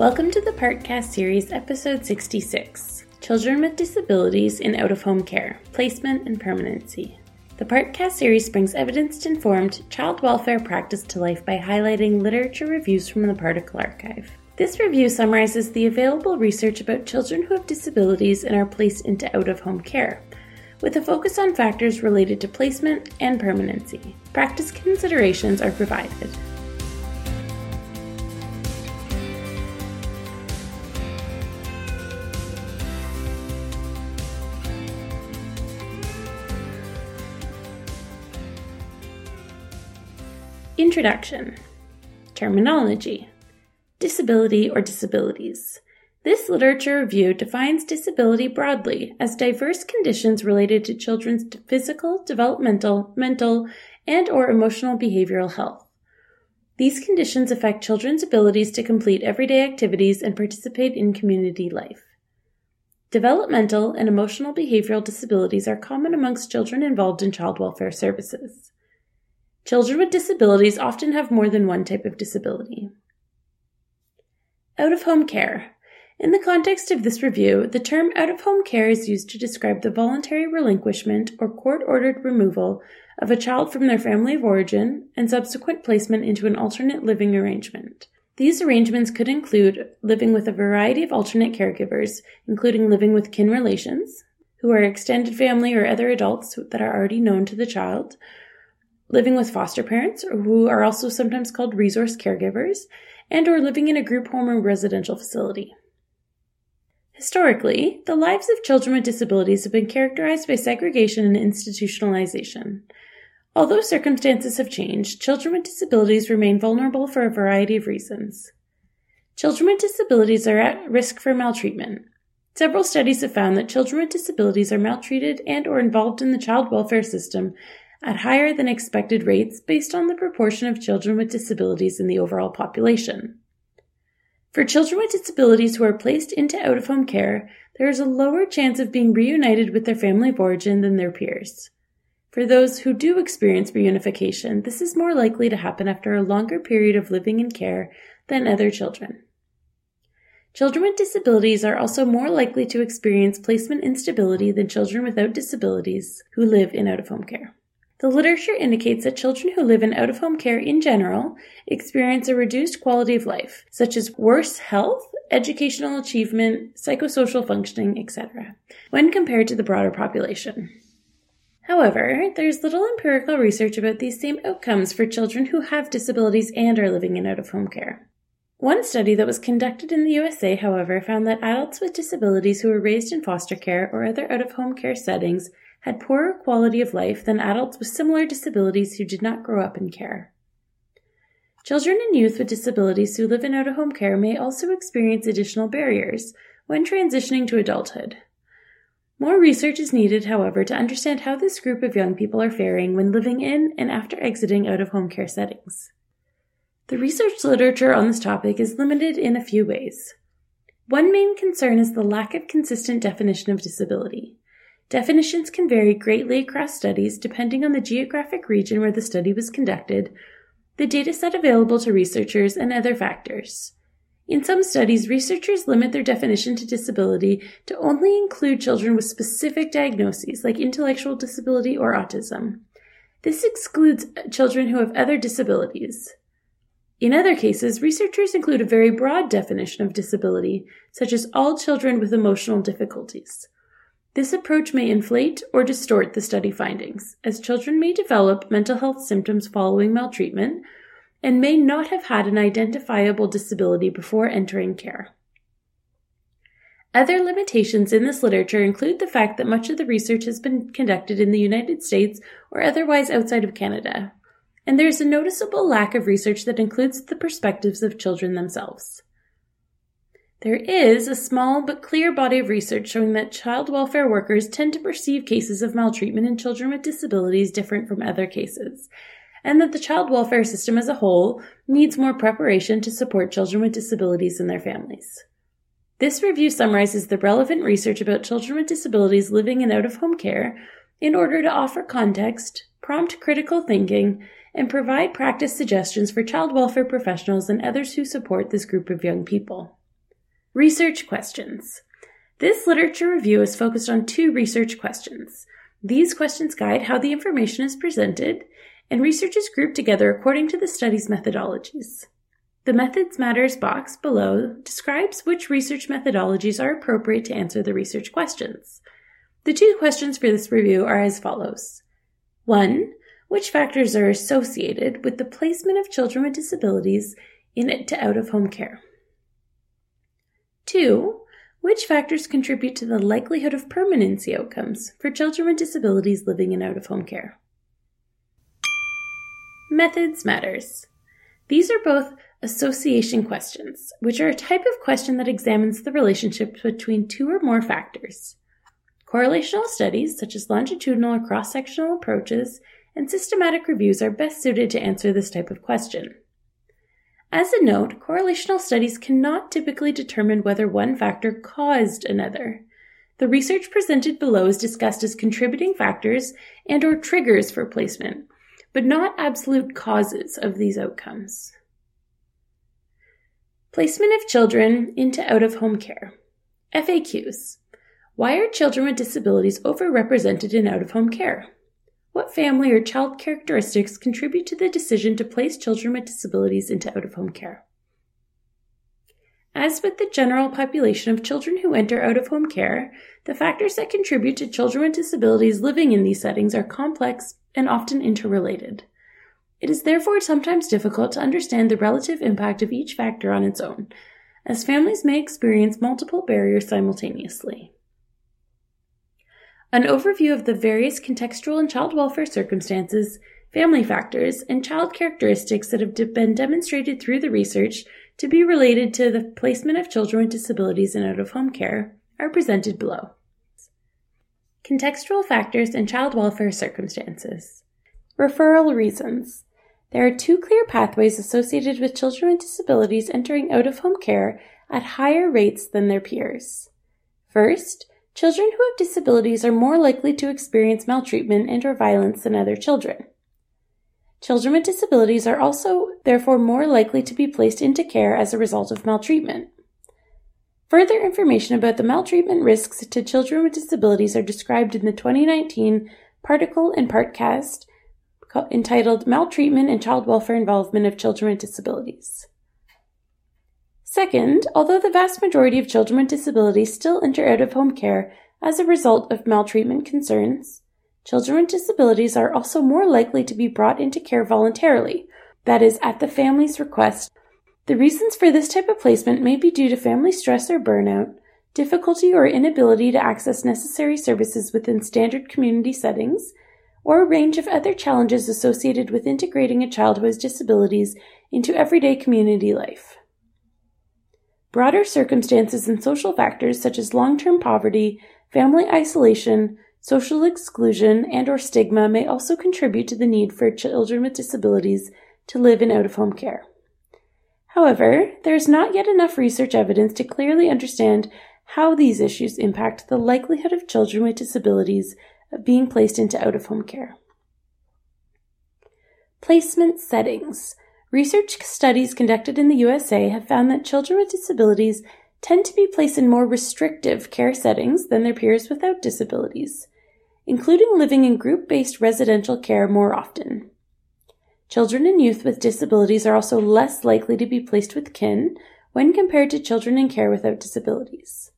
Welcome to the Partcast series, episode 66 Children with Disabilities in Out of Home Care Placement and Permanency. The Partcast series brings evidence informed child welfare practice to life by highlighting literature reviews from the Particle Archive. This review summarizes the available research about children who have disabilities and are placed into out of home care, with a focus on factors related to placement and permanency. Practice considerations are provided. Introduction Terminology Disability or disabilities. This literature review defines disability broadly as diverse conditions related to children's physical, developmental, mental, and or emotional behavioral health. These conditions affect children's abilities to complete everyday activities and participate in community life. Developmental and emotional behavioral disabilities are common amongst children involved in child welfare services. Children with disabilities often have more than one type of disability. Out of home care. In the context of this review, the term out of home care is used to describe the voluntary relinquishment or court ordered removal of a child from their family of origin and subsequent placement into an alternate living arrangement. These arrangements could include living with a variety of alternate caregivers, including living with kin relations, who are extended family or other adults that are already known to the child, living with foster parents, who are also sometimes called resource caregivers, and or living in a group home or residential facility. Historically, the lives of children with disabilities have been characterized by segregation and institutionalization. Although circumstances have changed, children with disabilities remain vulnerable for a variety of reasons. Children with disabilities are at risk for maltreatment. Several studies have found that children with disabilities are maltreated and or involved in the child welfare system at higher than expected rates based on the proportion of children with disabilities in the overall population. For children with disabilities who are placed into out of home care, there is a lower chance of being reunited with their family of origin than their peers. For those who do experience reunification, this is more likely to happen after a longer period of living in care than other children. Children with disabilities are also more likely to experience placement instability than children without disabilities who live in out of home care. The literature indicates that children who live in out of home care in general experience a reduced quality of life, such as worse health, educational achievement, psychosocial functioning, etc., when compared to the broader population. However, there's little empirical research about these same outcomes for children who have disabilities and are living in out of home care. One study that was conducted in the USA, however, found that adults with disabilities who were raised in foster care or other out of home care settings had poorer quality of life than adults with similar disabilities who did not grow up in care. Children and youth with disabilities who live in out of home care may also experience additional barriers when transitioning to adulthood. More research is needed, however, to understand how this group of young people are faring when living in and after exiting out of home care settings. The research literature on this topic is limited in a few ways. One main concern is the lack of consistent definition of disability. Definitions can vary greatly across studies depending on the geographic region where the study was conducted, the dataset available to researchers, and other factors. In some studies, researchers limit their definition to disability to only include children with specific diagnoses like intellectual disability or autism. This excludes children who have other disabilities. In other cases, researchers include a very broad definition of disability, such as all children with emotional difficulties. This approach may inflate or distort the study findings, as children may develop mental health symptoms following maltreatment and may not have had an identifiable disability before entering care. Other limitations in this literature include the fact that much of the research has been conducted in the United States or otherwise outside of Canada, and there is a noticeable lack of research that includes the perspectives of children themselves. There is a small but clear body of research showing that child welfare workers tend to perceive cases of maltreatment in children with disabilities different from other cases, and that the child welfare system as a whole needs more preparation to support children with disabilities and their families. This review summarizes the relevant research about children with disabilities living in out of home care in order to offer context, prompt critical thinking, and provide practice suggestions for child welfare professionals and others who support this group of young people. Research questions. This literature review is focused on two research questions. These questions guide how the information is presented, and research is grouped together according to the study's methodologies. The Methods Matters box below describes which research methodologies are appropriate to answer the research questions. The two questions for this review are as follows 1. Which factors are associated with the placement of children with disabilities in to out of home care? 2. Which factors contribute to the likelihood of permanency outcomes for children with disabilities living in out of home care? Methods matters. These are both association questions, which are a type of question that examines the relationship between two or more factors. Correlational studies, such as longitudinal or cross sectional approaches, and systematic reviews are best suited to answer this type of question. As a note, correlational studies cannot typically determine whether one factor caused another. The research presented below is discussed as contributing factors and or triggers for placement, but not absolute causes of these outcomes. Placement of children into out of home care. FAQs. Why are children with disabilities overrepresented in out of home care? What family or child characteristics contribute to the decision to place children with disabilities into out of home care? As with the general population of children who enter out of home care, the factors that contribute to children with disabilities living in these settings are complex and often interrelated. It is therefore sometimes difficult to understand the relative impact of each factor on its own, as families may experience multiple barriers simultaneously. An overview of the various contextual and child welfare circumstances, family factors, and child characteristics that have been demonstrated through the research to be related to the placement of children with disabilities in out of home care are presented below. Contextual factors and child welfare circumstances. Referral reasons. There are two clear pathways associated with children with disabilities entering out of home care at higher rates than their peers. First, Children who have disabilities are more likely to experience maltreatment and or violence than other children. Children with disabilities are also therefore more likely to be placed into care as a result of maltreatment. Further information about the maltreatment risks to children with disabilities are described in the 2019 Particle and Partcast entitled Maltreatment and Child Welfare Involvement of Children with Disabilities. Second, although the vast majority of children with disabilities still enter out of home care as a result of maltreatment concerns, children with disabilities are also more likely to be brought into care voluntarily, that is, at the family's request. The reasons for this type of placement may be due to family stress or burnout, difficulty or inability to access necessary services within standard community settings, or a range of other challenges associated with integrating a child who has disabilities into everyday community life. Broader circumstances and social factors such as long-term poverty, family isolation, social exclusion, and or stigma may also contribute to the need for children with disabilities to live in out-of-home care. However, there is not yet enough research evidence to clearly understand how these issues impact the likelihood of children with disabilities of being placed into out-of-home care. Placement settings Research studies conducted in the USA have found that children with disabilities tend to be placed in more restrictive care settings than their peers without disabilities, including living in group based residential care more often. Children and youth with disabilities are also less likely to be placed with kin when compared to children in care without disabilities.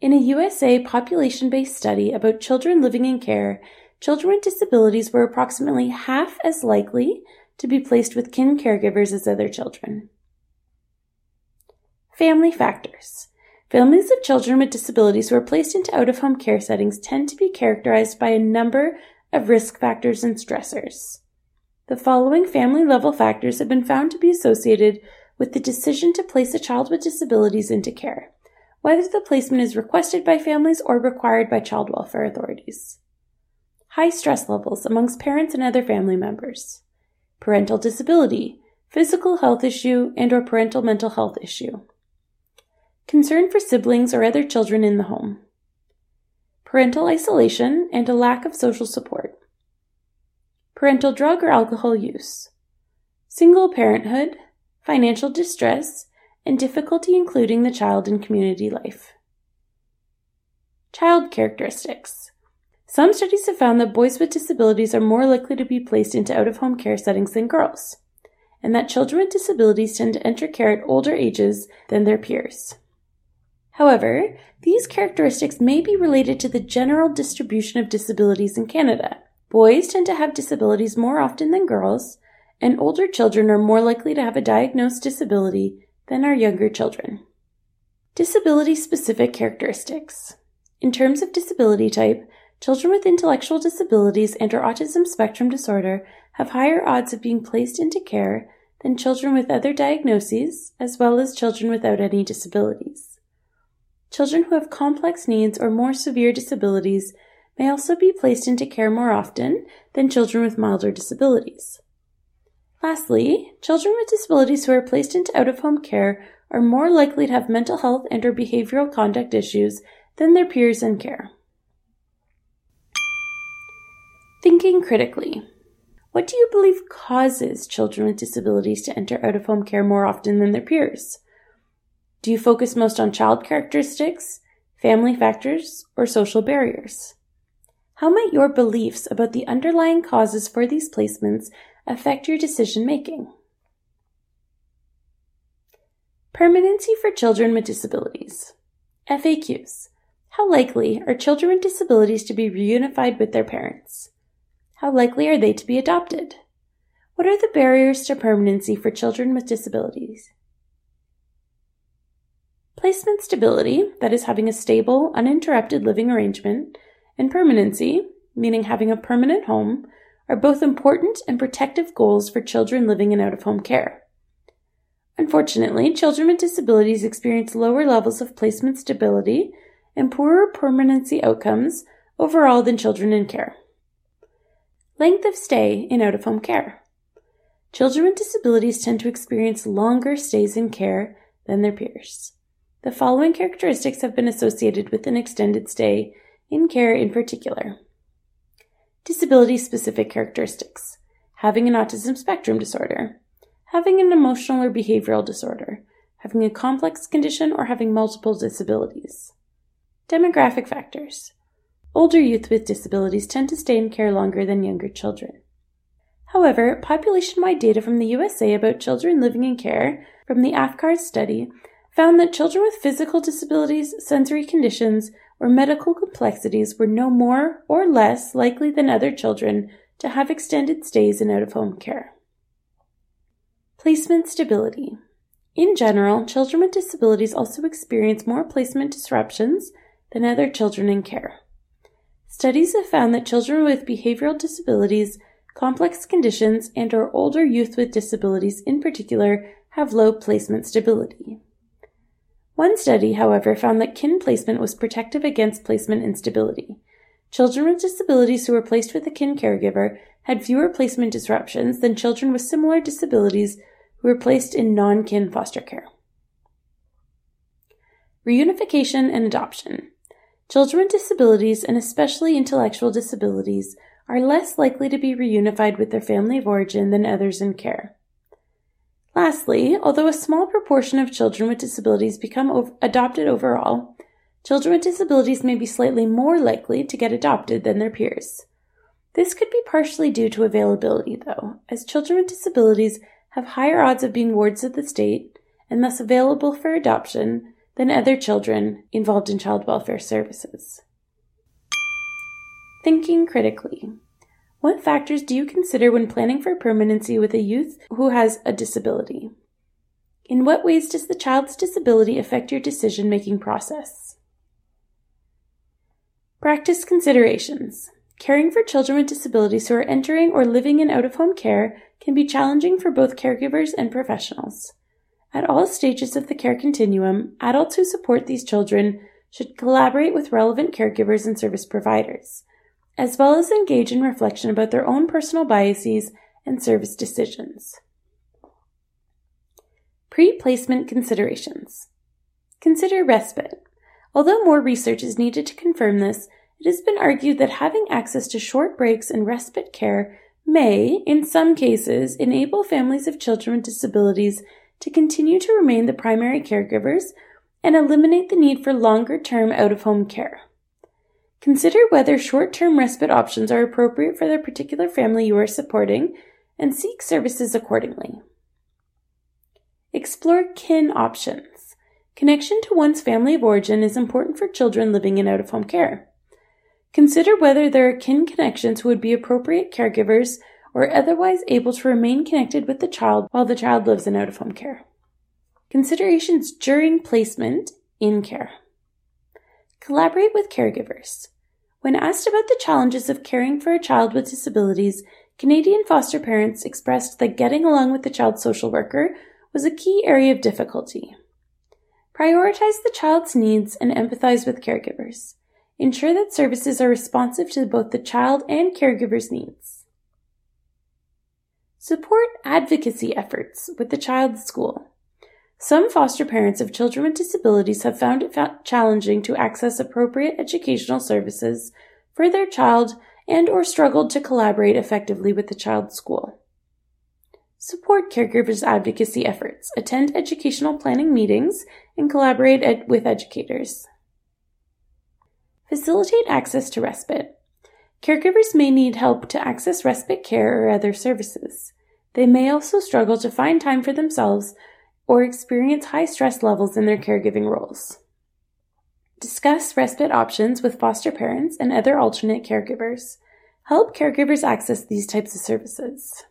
In a USA population based study about children living in care, children with disabilities were approximately half as likely to be placed with kin caregivers as other children. Family factors. Families of children with disabilities who are placed into out of home care settings tend to be characterized by a number of risk factors and stressors. The following family level factors have been found to be associated with the decision to place a child with disabilities into care, whether the placement is requested by families or required by child welfare authorities. High stress levels amongst parents and other family members parental disability, physical health issue, and or parental mental health issue. Concern for siblings or other children in the home. Parental isolation and a lack of social support. Parental drug or alcohol use. Single parenthood, financial distress, and difficulty including the child in community life. Child characteristics. Some studies have found that boys with disabilities are more likely to be placed into out of home care settings than girls, and that children with disabilities tend to enter care at older ages than their peers. However, these characteristics may be related to the general distribution of disabilities in Canada. Boys tend to have disabilities more often than girls, and older children are more likely to have a diagnosed disability than are younger children. Disability specific characteristics. In terms of disability type, children with intellectual disabilities and or autism spectrum disorder have higher odds of being placed into care than children with other diagnoses, as well as children without any disabilities. Children who have complex needs or more severe disabilities may also be placed into care more often than children with milder disabilities. Lastly, children with disabilities who are placed into out-of-home care are more likely to have mental health and or behavioral conduct issues than their peers in care. Thinking critically. What do you believe causes children with disabilities to enter out-of-home care more often than their peers? Do you focus most on child characteristics, family factors, or social barriers? How might your beliefs about the underlying causes for these placements affect your decision making? Permanency for children with disabilities. FAQs. How likely are children with disabilities to be reunified with their parents? How likely are they to be adopted? What are the barriers to permanency for children with disabilities? Placement stability, that is having a stable, uninterrupted living arrangement, and permanency, meaning having a permanent home, are both important and protective goals for children living in out of home care. Unfortunately, children with disabilities experience lower levels of placement stability and poorer permanency outcomes overall than children in care. Length of stay in out of home care. Children with disabilities tend to experience longer stays in care than their peers. The following characteristics have been associated with an extended stay in care in particular disability specific characteristics, having an autism spectrum disorder, having an emotional or behavioral disorder, having a complex condition, or having multiple disabilities. Demographic factors. Older youth with disabilities tend to stay in care longer than younger children. However, population wide data from the USA about children living in care from the AFCARS study found that children with physical disabilities, sensory conditions, or medical complexities were no more or less likely than other children to have extended stays in out of home care. Placement stability. In general, children with disabilities also experience more placement disruptions than other children in care. Studies have found that children with behavioral disabilities, complex conditions, and or older youth with disabilities in particular have low placement stability. One study, however, found that kin placement was protective against placement instability. Children with disabilities who were placed with a kin caregiver had fewer placement disruptions than children with similar disabilities who were placed in non kin foster care. Reunification and adoption. Children with disabilities, and especially intellectual disabilities, are less likely to be reunified with their family of origin than others in care. Lastly, although a small proportion of children with disabilities become adopted overall, children with disabilities may be slightly more likely to get adopted than their peers. This could be partially due to availability, though, as children with disabilities have higher odds of being wards of the state and thus available for adoption than other children involved in child welfare services. Thinking critically. What factors do you consider when planning for permanency with a youth who has a disability? In what ways does the child's disability affect your decision making process? Practice considerations. Caring for children with disabilities who are entering or living in out of home care can be challenging for both caregivers and professionals. At all stages of the care continuum, adults who support these children should collaborate with relevant caregivers and service providers as well as engage in reflection about their own personal biases and service decisions. Pre placement considerations. Consider respite. Although more research is needed to confirm this, it has been argued that having access to short breaks and respite care may, in some cases, enable families of children with disabilities to continue to remain the primary caregivers and eliminate the need for longer term out of home care. Consider whether short term respite options are appropriate for the particular family you are supporting and seek services accordingly. Explore kin options. Connection to one's family of origin is important for children living in out of home care. Consider whether there are kin connections who would be appropriate caregivers or otherwise able to remain connected with the child while the child lives in out of home care. Considerations during placement in care. Collaborate with caregivers. When asked about the challenges of caring for a child with disabilities, Canadian foster parents expressed that getting along with the child's social worker was a key area of difficulty. Prioritize the child's needs and empathize with caregivers. Ensure that services are responsive to both the child and caregiver's needs. Support advocacy efforts with the child's school. Some foster parents of children with disabilities have found it challenging to access appropriate educational services for their child and or struggled to collaborate effectively with the child's school. Support caregivers' advocacy efforts, attend educational planning meetings, and collaborate ed- with educators. Facilitate access to respite. Caregivers may need help to access respite care or other services. They may also struggle to find time for themselves or experience high stress levels in their caregiving roles. Discuss respite options with foster parents and other alternate caregivers. Help caregivers access these types of services.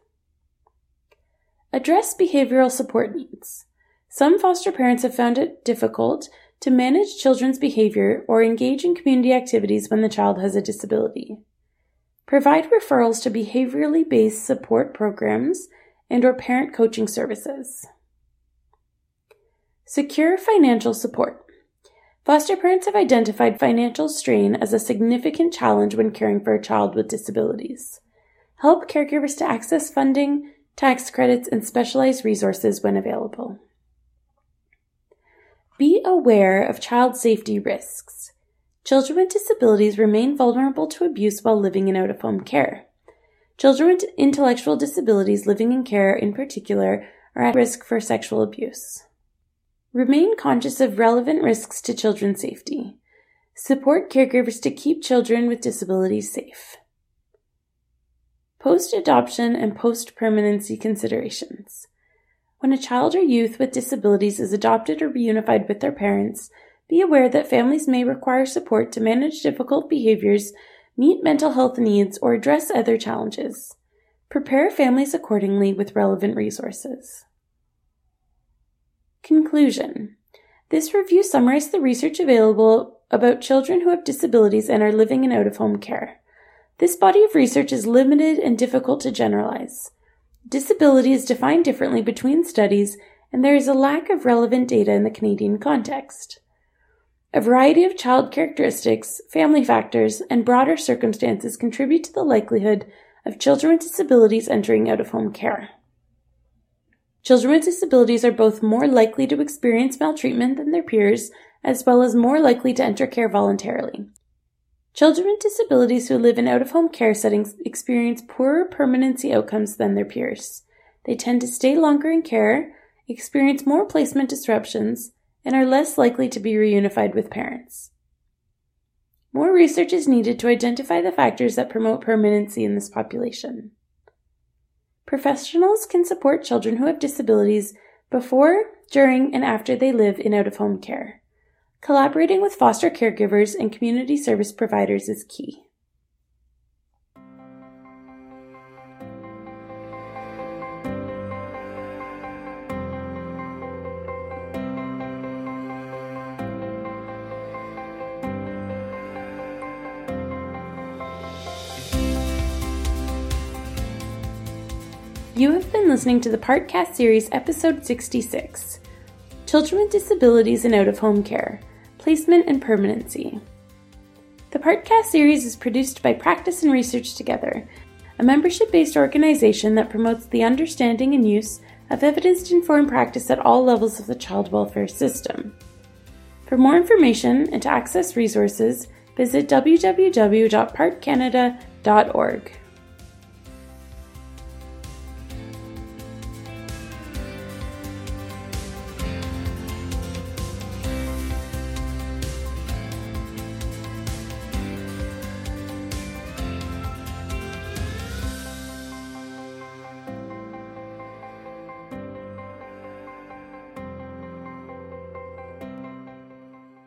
Address behavioral support needs. Some foster parents have found it difficult to manage children's behavior or engage in community activities when the child has a disability. Provide referrals to behaviorally based support programs and or parent coaching services. Secure financial support. Foster parents have identified financial strain as a significant challenge when caring for a child with disabilities. Help caregivers to access funding, tax credits, and specialized resources when available. Be aware of child safety risks. Children with disabilities remain vulnerable to abuse while living in out of home care. Children with intellectual disabilities living in care, in particular, are at risk for sexual abuse. Remain conscious of relevant risks to children's safety. Support caregivers to keep children with disabilities safe. Post adoption and post permanency considerations. When a child or youth with disabilities is adopted or reunified with their parents, be aware that families may require support to manage difficult behaviors, meet mental health needs, or address other challenges. Prepare families accordingly with relevant resources. Conclusion This review summarized the research available about children who have disabilities and are living in out of home care. This body of research is limited and difficult to generalize. Disability is defined differently between studies, and there is a lack of relevant data in the Canadian context. A variety of child characteristics, family factors, and broader circumstances contribute to the likelihood of children with disabilities entering out of home care. Children with disabilities are both more likely to experience maltreatment than their peers, as well as more likely to enter care voluntarily. Children with disabilities who live in out of home care settings experience poorer permanency outcomes than their peers. They tend to stay longer in care, experience more placement disruptions, and are less likely to be reunified with parents. More research is needed to identify the factors that promote permanency in this population. Professionals can support children who have disabilities before, during, and after they live in out of home care. Collaborating with foster caregivers and community service providers is key. You have been listening to the Partcast series, episode 66 Children with Disabilities in Out of Home Care Placement and Permanency. The Partcast series is produced by Practice and Research Together, a membership based organization that promotes the understanding and use of evidence informed practice at all levels of the child welfare system. For more information and to access resources, visit www.partcanada.org.